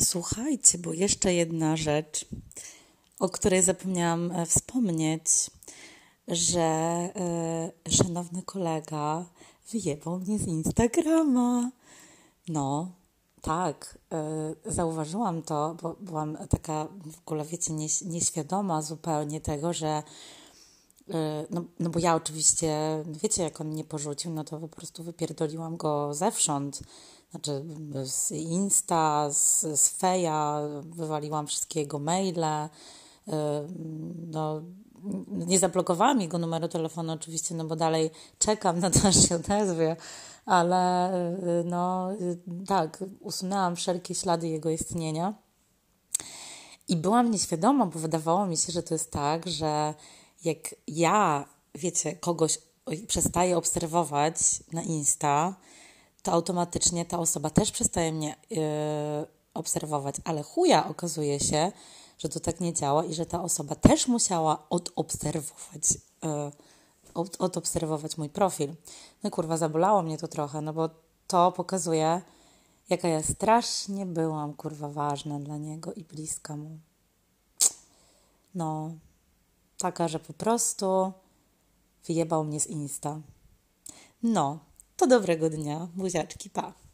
Słuchajcie, bo jeszcze jedna rzecz, o której zapomniałam e, wspomnieć, że yy, szanowny kolega wyjebał mnie z Instagrama. No, tak, yy, zauważyłam to, bo byłam taka w ogóle, wiecie, nieś, nieświadoma zupełnie tego, że no, no bo ja oczywiście, wiecie, jak on mnie porzucił, no to po prostu wypierdoliłam go zewsząd. Znaczy z Insta, z, z Feja, wywaliłam wszystkie jego maile, y, no, nie zablokowałam jego numeru telefonu oczywiście, no bo dalej czekam na to, aż się odezwie, ale y, no tak, usunęłam wszelkie ślady jego istnienia. I byłam nieświadoma, bo wydawało mi się, że to jest tak, że jak ja, wiecie, kogoś przestaję obserwować na Insta, to automatycznie ta osoba też przestaje mnie yy, obserwować, ale chuja okazuje się, że to tak nie działa i że ta osoba też musiała odobserwować, yy, od, odobserwować mój profil. No kurwa, zabolało mnie to trochę, no bo to pokazuje, jaka ja strasznie byłam, kurwa, ważna dla niego i bliska mu. No, taka, że po prostu wyjebał mnie z Insta. No, to dobrego dnia. Buziaczki, pa.